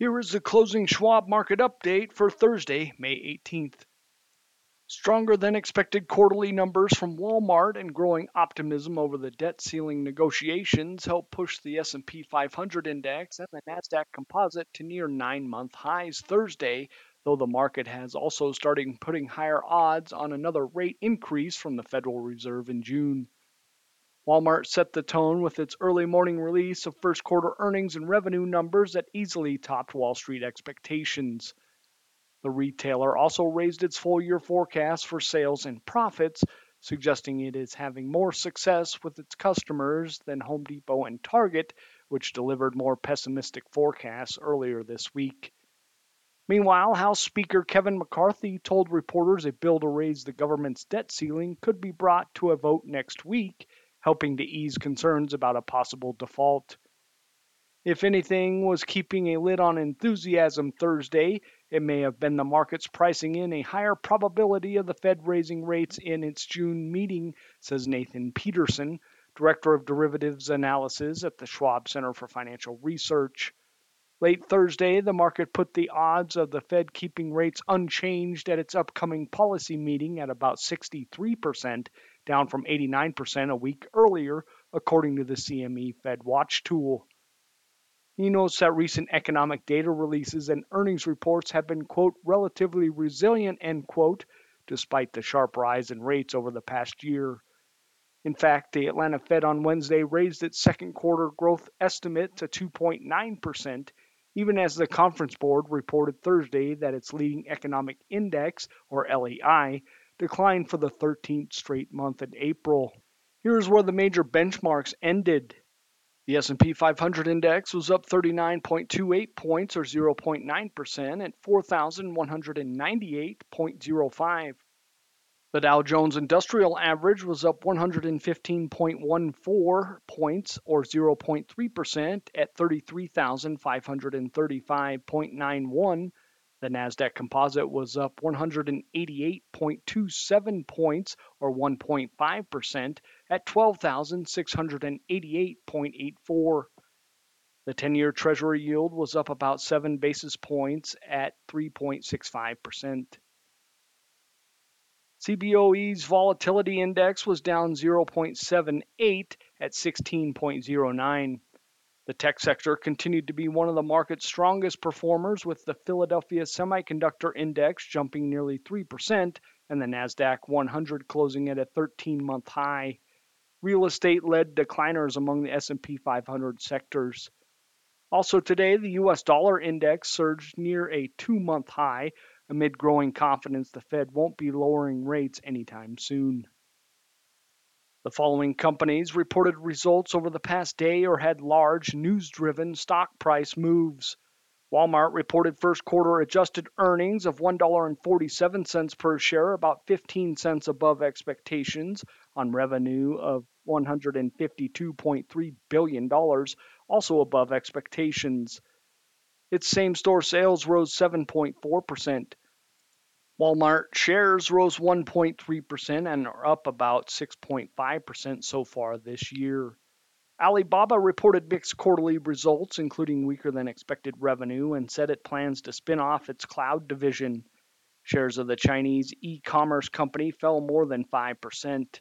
Here is the closing Schwab market update for Thursday, May 18th. Stronger than expected quarterly numbers from Walmart and growing optimism over the debt ceiling negotiations helped push the S&P 500 index and the Nasdaq Composite to near 9-month highs Thursday, though the market has also started putting higher odds on another rate increase from the Federal Reserve in June. Walmart set the tone with its early morning release of first quarter earnings and revenue numbers that easily topped Wall Street expectations. The retailer also raised its full year forecast for sales and profits, suggesting it is having more success with its customers than Home Depot and Target, which delivered more pessimistic forecasts earlier this week. Meanwhile, House Speaker Kevin McCarthy told reporters a bill to raise the government's debt ceiling could be brought to a vote next week helping to ease concerns about a possible default. If anything was keeping a lid on enthusiasm Thursday, it may have been the markets pricing in a higher probability of the Fed raising rates in its June meeting, says Nathan Peterson, Director of Derivatives Analysis at the Schwab Center for Financial Research. Late Thursday, the market put the odds of the Fed keeping rates unchanged at its upcoming policy meeting at about 63%, down from 89% a week earlier, according to the CME Fed Watch tool. He notes that recent economic data releases and earnings reports have been, quote, relatively resilient, end quote, despite the sharp rise in rates over the past year. In fact, the Atlanta Fed on Wednesday raised its second quarter growth estimate to 2.9%, even as the Conference Board reported Thursday that its leading economic index, or LEI, declined for the 13th straight month in April. Here's where the major benchmarks ended. The S&P 500 index was up 39.28 points or 0.9% at 4198.05. The Dow Jones Industrial Average was up 115.14 points or 0.3% at 33,535.91. The Nasdaq Composite was up 188.27 points or 1.5% at 12,688.84. The 10-year Treasury yield was up about 7 basis points at 3.65%. CBOE's volatility index was down 0.78 at 16.09. The tech sector continued to be one of the market's strongest performers, with the Philadelphia Semiconductor Index jumping nearly 3% and the Nasdaq 100 closing at a 13-month high. Real estate led decliners among the S&P 500 sectors. Also today, the US dollar index surged near a 2-month high, amid growing confidence the Fed won't be lowering rates anytime soon. The following companies reported results over the past day or had large news driven stock price moves. Walmart reported first quarter adjusted earnings of $1.47 per share, about 15 cents above expectations on revenue of $152.3 billion, also above expectations. Its same store sales rose 7.4%. Walmart shares rose 1.3% and are up about 6.5% so far this year. Alibaba reported mixed quarterly results, including weaker than expected revenue, and said it plans to spin off its cloud division. Shares of the Chinese e commerce company fell more than 5%.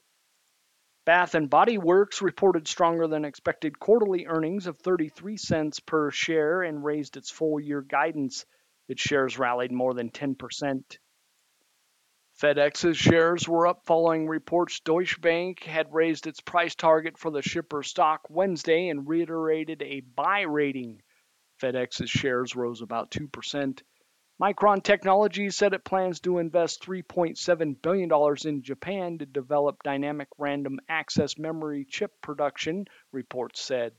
Bath and Body Works reported stronger than expected quarterly earnings of 33 cents per share and raised its full year guidance. Its shares rallied more than 10%. FedEx's shares were up following reports Deutsche Bank had raised its price target for the shipper stock Wednesday and reiterated a buy rating. FedEx's shares rose about 2%. Micron Technology said it plans to invest $3.7 billion in Japan to develop dynamic random access memory chip production, reports said.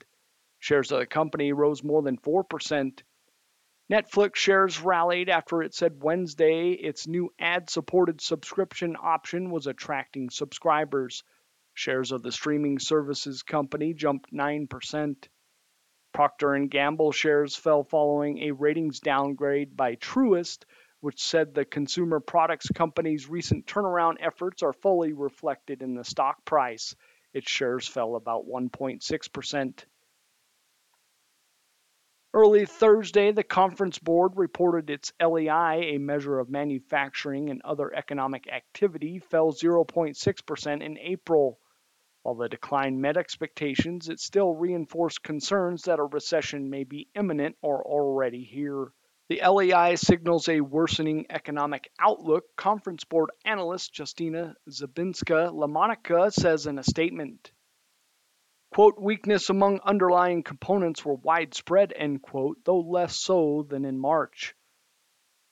Shares of the company rose more than 4%. Netflix shares rallied after it said Wednesday its new ad-supported subscription option was attracting subscribers. Shares of the streaming services company jumped 9%. Procter & Gamble shares fell following a ratings downgrade by Truist, which said the consumer products company's recent turnaround efforts are fully reflected in the stock price. Its shares fell about 1.6%. Early Thursday, the Conference Board reported its LEI, a measure of manufacturing and other economic activity, fell 0.6% in April. While the decline met expectations, it still reinforced concerns that a recession may be imminent or already here. The LEI signals a worsening economic outlook, Conference Board analyst Justyna Zabinska-La Monica says in a statement. Quote, weakness among underlying components were widespread, end quote, though less so than in March.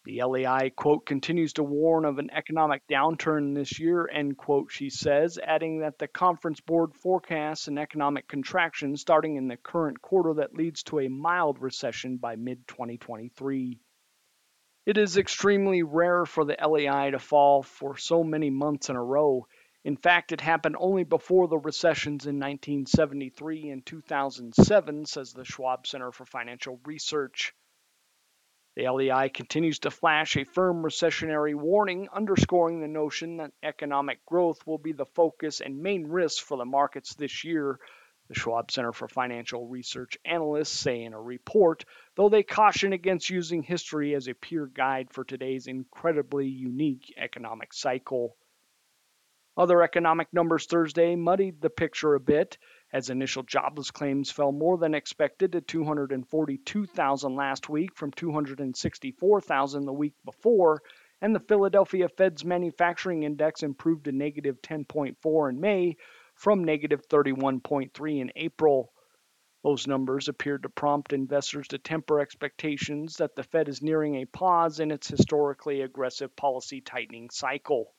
The LEI, quote, continues to warn of an economic downturn this year, end quote, she says, adding that the Conference Board forecasts an economic contraction starting in the current quarter that leads to a mild recession by mid 2023. It is extremely rare for the LEI to fall for so many months in a row. In fact, it happened only before the recessions in 1973 and 2007, says the Schwab Center for Financial Research. The LEI continues to flash a firm recessionary warning, underscoring the notion that economic growth will be the focus and main risk for the markets this year, the Schwab Center for Financial Research analysts say in a report, though they caution against using history as a pure guide for today's incredibly unique economic cycle. Other economic numbers Thursday muddied the picture a bit as initial jobless claims fell more than expected to 242,000 last week from 264,000 the week before, and the Philadelphia Fed's manufacturing index improved to negative 10.4 in May from negative 31.3 in April. Those numbers appeared to prompt investors to temper expectations that the Fed is nearing a pause in its historically aggressive policy tightening cycle.